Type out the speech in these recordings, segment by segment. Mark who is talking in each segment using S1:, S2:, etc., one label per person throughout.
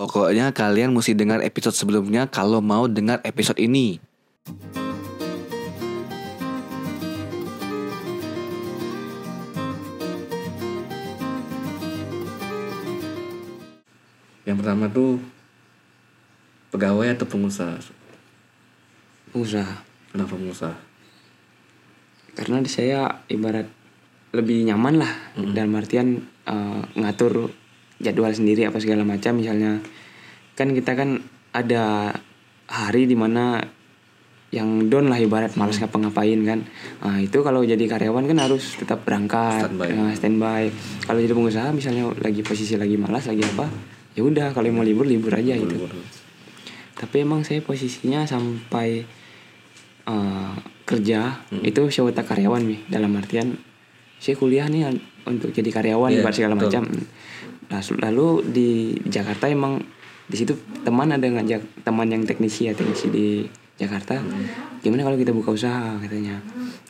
S1: Pokoknya kalian mesti dengar episode sebelumnya kalau mau dengar episode ini. Yang pertama tuh pegawai atau pengusaha?
S2: Usaha.
S1: Kenapa pengusaha?
S2: Karena di saya ibarat lebih nyaman lah dalam artian eh, ngatur jadwal sendiri apa segala macam. Misalnya kan kita kan ada hari di mana yang down lah ibarat malas ngapa-ngapain kan. Nah, itu kalau jadi karyawan kan harus tetap berangkat
S1: Standby.
S2: eh, standby. Kalau jadi pengusaha misalnya lagi posisi lagi malas lagi apa ya udah kalau mau libur libur aja gitu. Tapi emang saya posisinya sampai eh, kerja itu sewatak karyawan nih. Dalam artian saya kuliah nih untuk jadi karyawan ibarat segala macam lalu di Jakarta emang di situ teman ada ngajak teman yang teknisi ya teknisi di Jakarta. Gimana kalau kita buka usaha katanya.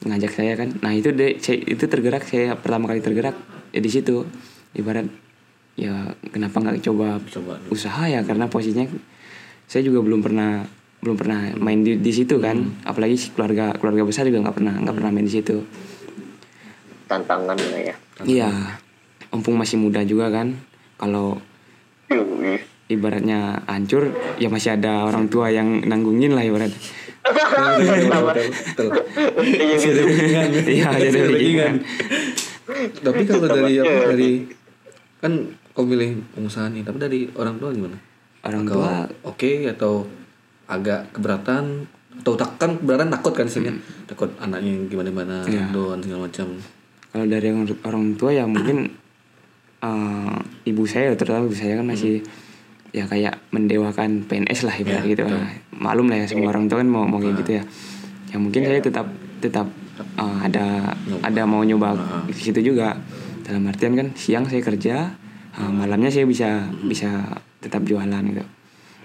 S2: Ngajak saya kan. Nah itu deh itu tergerak saya pertama kali tergerak ya di situ. Ibarat ya kenapa nggak coba
S1: Coba.
S2: usaha ya? Karena posisinya saya juga belum pernah belum pernah main di, di situ kan. Apalagi si keluarga keluarga besar juga nggak pernah nggak pernah main di situ.
S3: Tantangan ya.
S2: Iya. Mumpung masih muda juga kan kalau
S3: Yui.
S2: ibaratnya hancur ya masih ada orang tua yang nanggungin lah ibarat.
S1: Masih ada
S2: iya
S1: ada backingan. Tapi kalau dari apa dari kan kau milih pengusaha nih, tapi dari orang tua gimana?
S2: orang tua
S1: oke atau agak keberatan atau tak kan keberatan takut kan sih takut anaknya gimana gimana
S2: Iya.
S1: doan segala macam
S2: kalau dari orang, orang tua ya mungkin eh, ibu saya terutama ibu saya kan masih ya kayak mendewakan PNS lah ibarat
S1: Ya,
S2: gitu.
S1: betul.
S2: Nah, malum lah ya semua orang tua kan mau mau kayak gitu ya. Ya mungkin saya tetap tetap eh, ada ada mau nyoba di situ juga. Dalam artian kan siang saya kerja eh, malamnya saya bisa bisa tetap jualan gitu.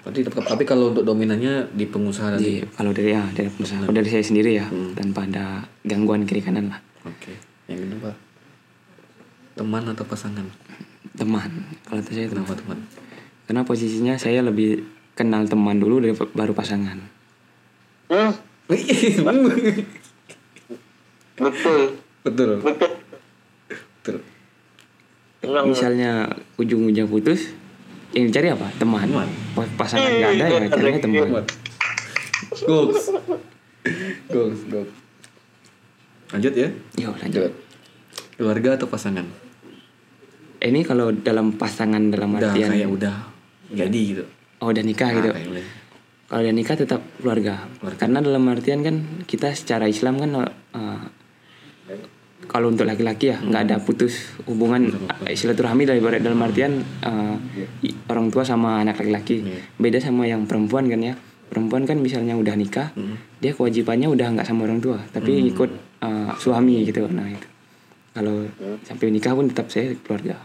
S1: Tetap- tapi kalau untuk dominannya di pengusaha
S2: di kalau dari ya dari pengusaha. Kalau dari saya sendiri ya
S1: Hmm.
S2: tanpa ada gangguan kiri kanan lah.
S1: Oke. Yang kedua teman atau pasangan?
S2: Teman. Kalau itu saya teman
S1: kenapa teman?
S2: Karena posisinya saya lebih kenal teman dulu dari baru pasangan.
S3: Hmm, betul.
S1: Betul.
S3: Betul.
S2: Misalnya ujung-ujung putus yang dicari apa? Teman.
S1: Teman.
S2: Pas- pasangan nggak ada ya carinya teman.
S1: Goals. Goals goals. Lanjut ya?
S2: Yo lanjut.
S1: Keluarga atau pasangan
S2: Eh, ini kalau dalam pasangan dalam
S1: udah
S2: artian
S1: kayak udah jadi gitu.
S2: Oh udah nikah gitu?
S1: Ah, kayak udah.
S2: kalau udah nikah tetap keluarga.
S1: Keluarga.
S2: karena dalam artian kan kita secara Islam kan eh, kalau untuk laki-laki ya nggak ada putus hubungan silaturahmi dari dalam artian eh, i- orang tua sama anak laki-laki.
S1: Iya.
S2: beda sama yang perempuan kan ya. Perempuan kan misalnya udah nikah
S1: Hmm.
S2: dia kewajibannya udah nggak sama orang tua tapi ikut eh, suami gitu. Nah itu. Kalau sampai nikah pun tetap saya keluarga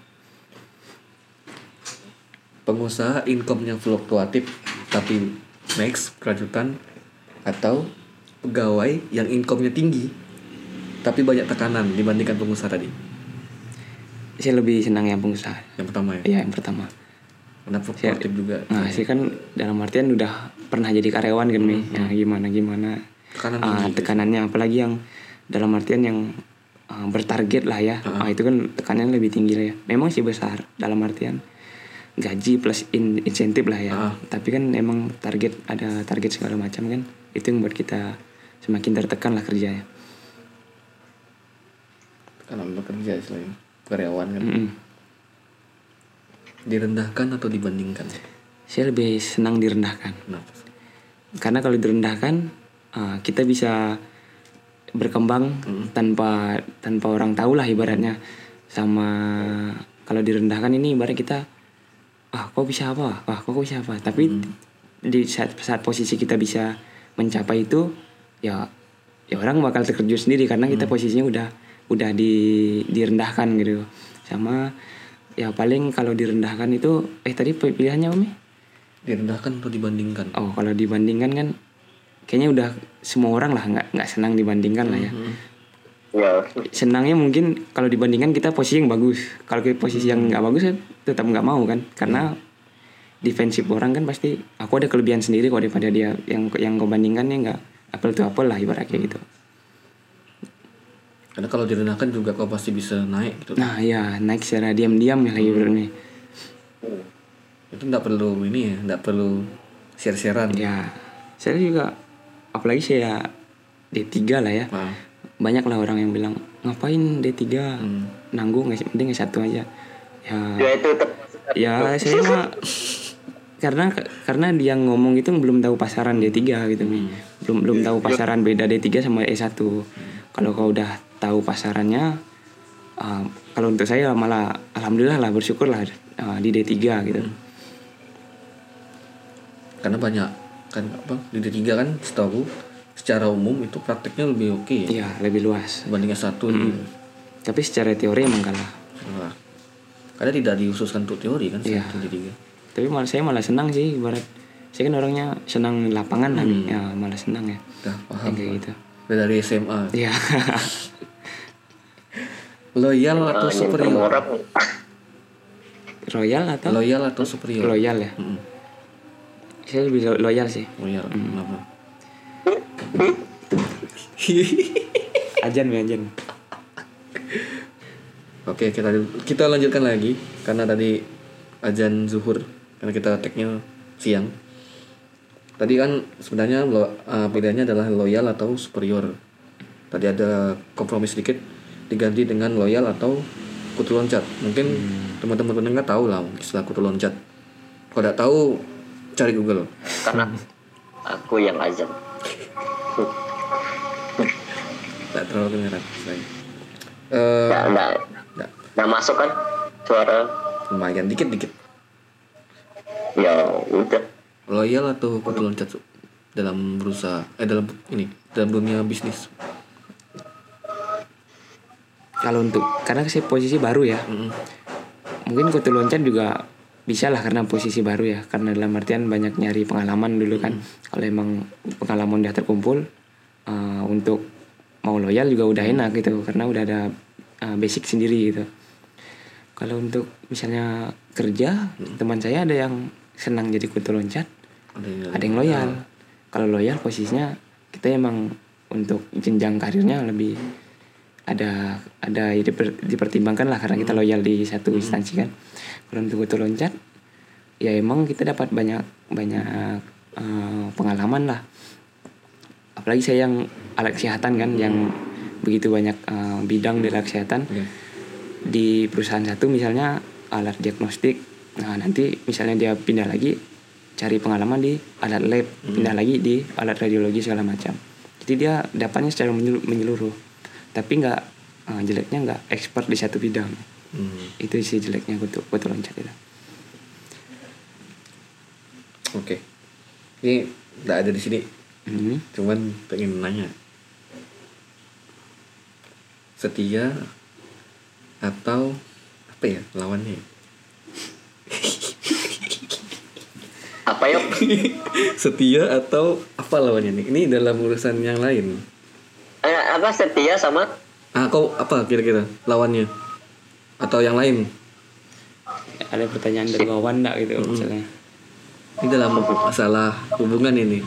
S1: pengusaha income-nya fluktuatif tapi next kelanjutan atau pegawai yang income-nya tinggi tapi banyak tekanan dibandingkan pengusaha tadi
S2: saya lebih senang yang pengusaha
S1: yang pertama ya
S2: ya yang pertama
S1: karena fluktuatif juga
S2: Nah, saya kan dalam artian udah pernah jadi karyawan kan, Mi. Ya, gimana gimana.
S1: Tekanan
S2: Ah,
S1: tinggi.
S2: tekanannya apalagi yang dalam artian yang ah, bertarget lah ya. Ah, itu kan tekanannya lebih tinggi lah ya. Memang sih besar dalam artian gaji plus in- insentif lah ya.
S1: Ah.
S2: Tapi kan emang target ada target segala macam kan. Itu yang buat kita semakin tertekan lah kerjanya.
S1: tekanan bekerja selain karyawan kan
S2: Mm-mm.
S1: direndahkan atau dibandingkan
S2: Saya lebih senang direndahkan.
S1: kenapa
S2: karena kalau direndahkan uh, kita bisa berkembang tanpa tanpa orang tahu lah ibaratnya sama kalau direndahkan ini ibarat kita ah kok bisa apa? Ah kok bisa apa? Tapi di saat saat posisi kita bisa mencapai itu ya ya orang bakal terkejut sendiri karena kita posisinya udah udah di direndahkan gitu. Sama ya paling kalau direndahkan itu eh tadi pilihannya Umi
S1: direndahkan atau dibandingkan?
S2: Oh kalau dibandingkan kan kayaknya udah semua orang lah nggak nggak senang dibandingkan lah ya.
S3: Ya
S2: Senangnya mungkin kalau dibandingkan kita posisi yang bagus. Kalau kita posisi yang nggak bagus ya tetap nggak mau kan. Karena defensif orang kan pasti aku ada kelebihan sendiri kok daripada dia. Yang yang kau bandingkannya nggak apple to apple lah ibaratnya gitu.
S1: Karena kalau direndahkan juga kau pasti bisa naik gitu.
S2: nah ya naik secara diam-diam ya lagi ibaratnya
S1: Itu nggak perlu ini ya, nggak perlu share-sharean.
S2: ya saya juga apalagi saya D3 lah ya.
S1: Nah,
S2: banyak lah orang yang bilang ngapain D3 nanggung nggak mending S1 aja. Ya.
S3: Ya itu
S2: ya saya mah karena karena dia ngomong itu belum tahu pasaran D3 gitu nih belum belum tahu pasaran beda D3 sama S1 kalau kau udah tahu pasarannya uh, kalau untuk saya malah alhamdulillah lah bersyukur lah uh, di D3 gitu.
S1: Karena banyak kan apa di D3 kan setahu secara umum itu prakteknya lebih oke ya
S2: iya lebih luas
S1: dibanding S1 gitu.
S2: tapi secara teori emang kalah
S1: Wah. Karena tidak diususkan untuk teori kan
S2: Iya.
S1: satu D3.
S2: tapi malah saya malah senang sih ibarat saya kan orangnya senang di lapangan nih. ya malah senang ya
S1: Udah paham.
S2: kayak gitu
S1: Dari SMA.
S2: Iya.
S1: Loyal atau superior?
S2: Royal atau
S1: Loyal atau superior?
S2: loyal ya?
S1: Mm-mm.
S2: Saya lebih lo- loyal sih.
S1: Loyal. Kenapa?
S2: Ajan ya ajan.
S1: Oke, kita kita lanjutkan lagi karena tadi azan zuhur karena kita tagnya siang. Tadi kan sebenarnya lo, uh, pilihannya adalah loyal atau superior. Tadi ada kompromi sedikit diganti dengan loyal atau kutu loncat. Mungkin teman-teman pendengar tahu lah istilah kutu loncat. Kalau tidak tahu cari Google.
S3: karena aku yang azan.
S1: Tidak terlalu kedengeran. saya. Eh,
S3: Nggak, nggak,
S1: nggak.
S3: nggak masuk kan suara.
S1: lumayan dikit-dikit.
S3: Ya udah.
S1: loyal atau kutu loncat Su? dalam berusaha eh dalam ini dalam dunia bisnis
S2: Kalau untuk karena saya posisi baru ya.
S1: Mm-mm.
S2: Mungkin kutu loncat juga bisa lah karena posisi baru ya. Karena dalam artian banyak nyari pengalaman dulu kan. Kalau emang pengalaman udah terkumpul eh, untuk mau loyal juga udah enak gitu karena udah ada eh, basic sendiri gitu. Kalau untuk misalnya kerja, teman saya ada yang senang jadi kutu loncat,
S1: ada yang,
S2: ada yang loyal. Kalau loyal posisinya kita emang untuk jenjang karirnya lebih ada ada ya diper- dipertimbangkan lah karena kita loyal di satu instansi kan. Kalau untuk kutu loncat ya emang kita dapat banyak banyak eh, pengalaman lah. Apalagi saya yang alat kesehatan kan yang begitu banyak eh, bidang di alat kesehatan.
S1: Oke.
S2: di perusahaan satu misalnya alat diagnostik nah nanti misalnya dia pindah lagi cari pengalaman di alat lab pindah lagi di alat radiologi segala macam. Jadi dia dapatnya secara menyelu- menyeluruh. Tapi nggak eh, jeleknya nggak expert di satu bidang.
S1: Hmm,
S2: itu sih jeleknya kutu kutu loncat itu.
S1: Oke. Ini tidak ada di sini
S2: Hmm.
S1: cuman pengen nanya. Setia atau apa ya lawannya?
S3: Apa yuk?
S1: setia atau apa lawannya nih? Ini dalam urusan yang lain.
S3: Eh, apa setia sama?
S1: Ah kau apa kira-kira lawannya? Atau yang lain?
S2: Ada pertanyaan dari Wawan nggak gitu misalnya
S1: ini dalam masalah hubungan ini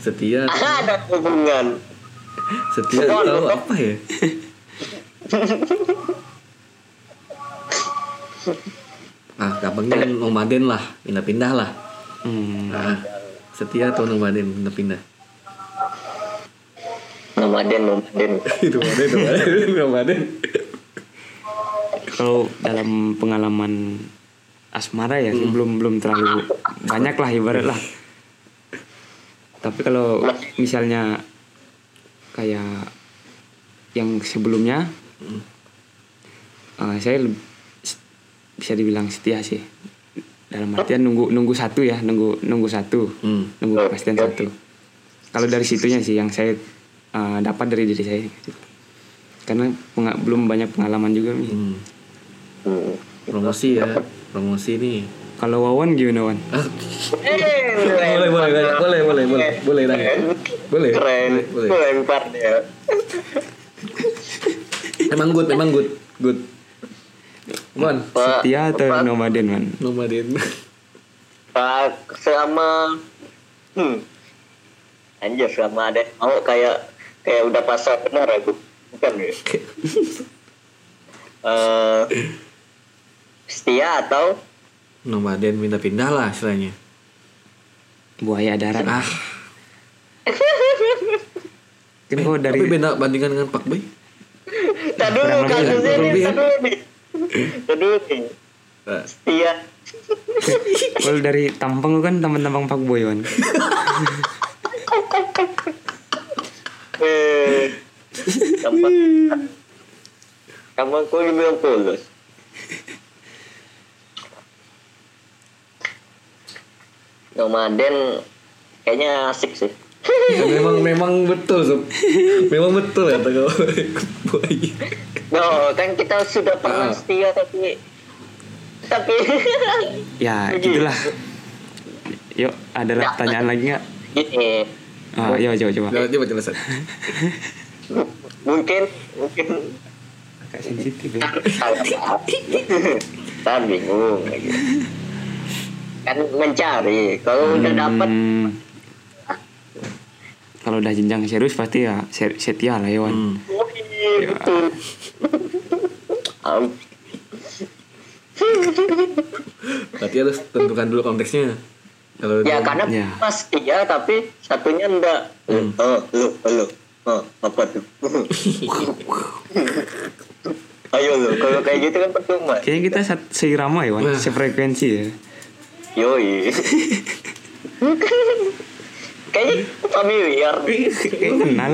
S1: setia.
S3: Ada hubungan.
S1: setia atau apa ya? Ah gampangnya nomaden lah pindah-pindah lah.
S2: Hmm.
S1: ah setia atau nomaden pindah-pindah
S3: Nomaden, nomaden.
S1: itu nomaden nomaden nomaden
S2: kalau dalam pengalaman asmara ya sih belum belum terlalu banyak lah ibarat lah tapi kalau misalnya kayak yang sebelumnya eh, saya leb- s- bisa dibilang setia sih. Dalam artian nunggu nunggu satu ya nunggu nunggu satu
S1: hmm.
S2: nunggu kepastian satu. Kalau dari situnya sih yang saya eh, dapat dari diri saya karena penga- belum banyak pengalaman juga nih
S1: hmm.
S3: Hmm.
S1: promosi ya promosi nih
S2: Kalau Wawan gimana Wan?
S1: ah,
S3: Eh,
S1: boleh boleh boleh boleh boleh boleh boleh nanya boleh.
S3: Keren.
S1: boleh, boleh.
S3: Lempar dia.
S1: emang good emang good. Good Wan
S2: Setia atau
S3: Pak,
S2: nomaden Wan?
S1: nomaden.
S3: Pak selama hmm. Anjir selama ada mau kayak kayak udah pasar benar aku bukan ya? Eh, setia atau
S1: Nomaden minta pindah lah istilahnya.
S2: Buaya darat.
S1: Ah,
S2: Kan kok dari
S1: tapi beda bandingan dengan Pak Boy.
S3: tak dulu
S2: lebih
S3: kasusnya nih
S1: lebih
S3: tak dulu nih tak dulu nih setia
S2: kalau dari tampang lu kan tampang-tampang pak boy kan.
S3: eh. Gampang gampang kau dibilang polos Nomaden kayaknya asik sih
S1: ya, memang memang betul sob. Memang betul ya kau. Boy.
S3: No, kan kita sudah pernah
S1: Ah.
S3: setia tapi tapi
S2: Ya gitulah. Yuk ada pertanyaan lagi nggak?
S3: gini
S2: Ah, yuk coba coba.
S1: Coba coba jelasan.
S3: mungkin mungkin
S2: Agak sensitif ya.
S3: Bingung lagi. Kan mencari. Kalau udah dapat
S2: Hmm. Kalau udah jenjang serius pasti ya se- setia lah ya Wan.
S1: Hmm.
S3: oh iya betul. Am,
S1: Berarti harus tentukan dulu konteksnya. Kalau
S3: ya
S1: dia-
S3: karena
S2: Ya.
S3: pas iya tapi satunya enggak.
S1: Hmm.
S3: Oh, lu, lu. Oh, apa tuh? Ayo lu, kalau kayak gitu kan percuma.
S2: Kayaknya kita seirama ya Wan, sefrekuensi ya.
S3: Yoi. Kayaknya familiar.
S2: Kayak kenal.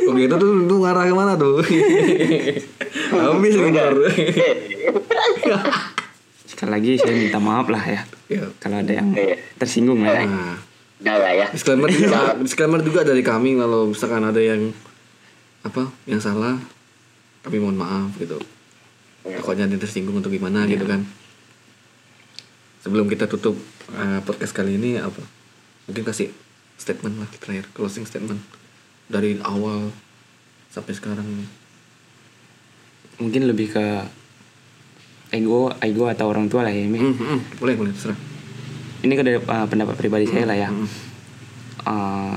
S1: Kok gitu tuh lu ngarah ke mana tuh? Habis bentar.
S2: Sekali lagi saya minta maaf lah ya.
S1: Ya.
S2: Kalau ada yang
S3: Iya.
S2: tersinggung lah ya.
S1: Nah,
S3: lah ya.
S1: disclaimer juga, disclaimer juga dari kami kalau misalkan ada yang apa yang salah kami mohon maaf gitu takutnya ada yang tersinggung atau gimana gitu kan sebelum kita tutup eh, podcast kali ini apa mungkin kasih statement lah terakhir closing statement dari awal sampai sekarang
S2: Mungkin lebih ke ego, ego atau orang tua lah ya. Mi.
S1: Hmm, hmm, boleh boleh terserah
S2: Ini ke uh, pendapat pribadi saya lah ya.
S1: Hmm.
S2: Uh,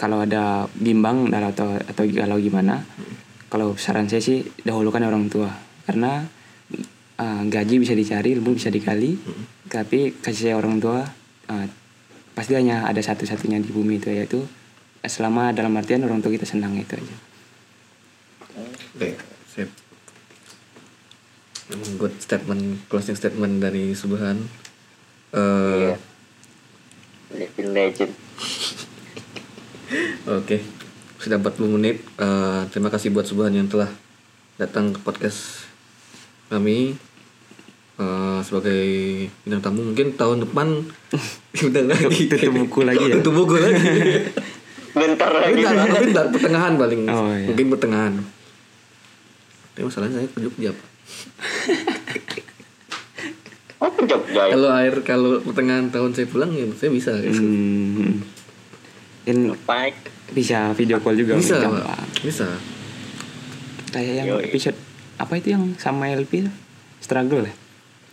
S2: kalau ada bimbang atau atau kalau gimana, kalau saran saya sih dahulukan orang tua karena uh, gaji bisa dicari, ilmu bisa digali, tapi kasih sayang orang tua uh, pasti hanya ada satu-satunya di bumi itu yaitu selama dalam artian orang tua kita senang itu aja.
S1: oke sip good statement closing statement dari Subhan Eh,
S3: Iya. Living legend.
S1: Oke, sudah 40 menit. Eh, terima kasih buat Subhan yang telah datang ke podcast kami eh, sebagai bintang tamu. Mungkin tahun depan diundang lagi.
S2: Tutup buku lagi ya?
S1: Tutup buku lagi.
S3: Bentar lagi.
S1: Tapi ntar, tapi ntar pertengahan paling.
S2: Oh, iya.
S1: Mungkin pertengahan. Tapi masalahnya saya ke Jogja.
S3: Oh, ke Jogja ya.
S1: Kalau akhir kalau pertengahan tahun saya pulang ya saya bisa.
S2: Hmm. Kan
S3: Baik.
S2: bisa video call juga
S1: Bisa. Bisa.
S2: Kayak yang
S3: Yoi.
S2: episode apa itu yang sama LP struggle ya?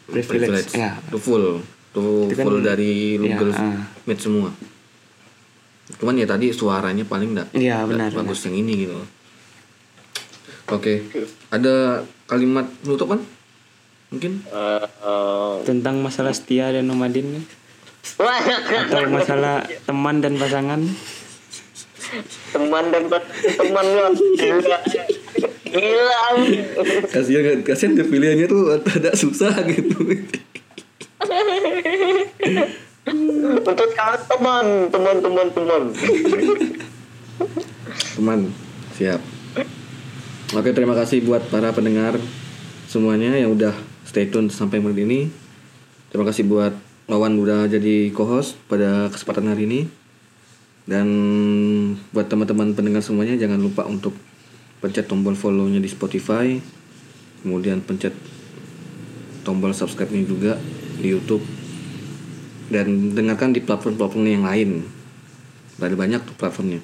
S2: Privilege. Ya.
S1: Itu full. Itu
S2: Itu kan-
S1: full dari lu
S2: ya,
S1: girls
S2: ah.
S1: meet semua. Cuman ya tadi suaranya paling enggak
S2: Iya, benar,
S1: bagus yang ini gitu. Oke. Ada kalimat penutup kan? Mungkin
S3: Eh, eh,
S2: Tentang masalah setia dan nomadin kan? atau masalah teman dan pasangan
S3: teman dan teman Gila.
S1: kasihan kasihan dia pilihannya tuh ada susah gitu.
S3: Untuk kalian teman, teman, teman, teman.
S1: Teman, siap. Oke, terima kasih buat para pendengar semuanya yang udah stay tune sampai menit ini. Terima kasih buat Wawan udah jadi co-host pada kesempatan hari ini. Dan buat teman-teman pendengar semuanya jangan lupa untuk pencet tombol follow-nya di Spotify. Kemudian pencet tombol subscribe-nya juga di YouTube. Dan dengarkan di platform-platform yang lain. Ada banyak tuh platformnya.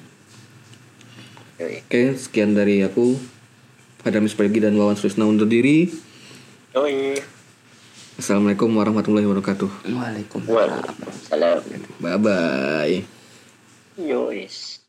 S1: Oke, sekian dari aku. Adamis Pergi dan Wawan Susna undur diri.
S3: Yoi.
S1: Assalamualaikum warahmatullahi wabarakatuh.
S2: Waalaikumsalam.
S3: Waalaikumsalam.
S1: Bye bye.
S3: Yois.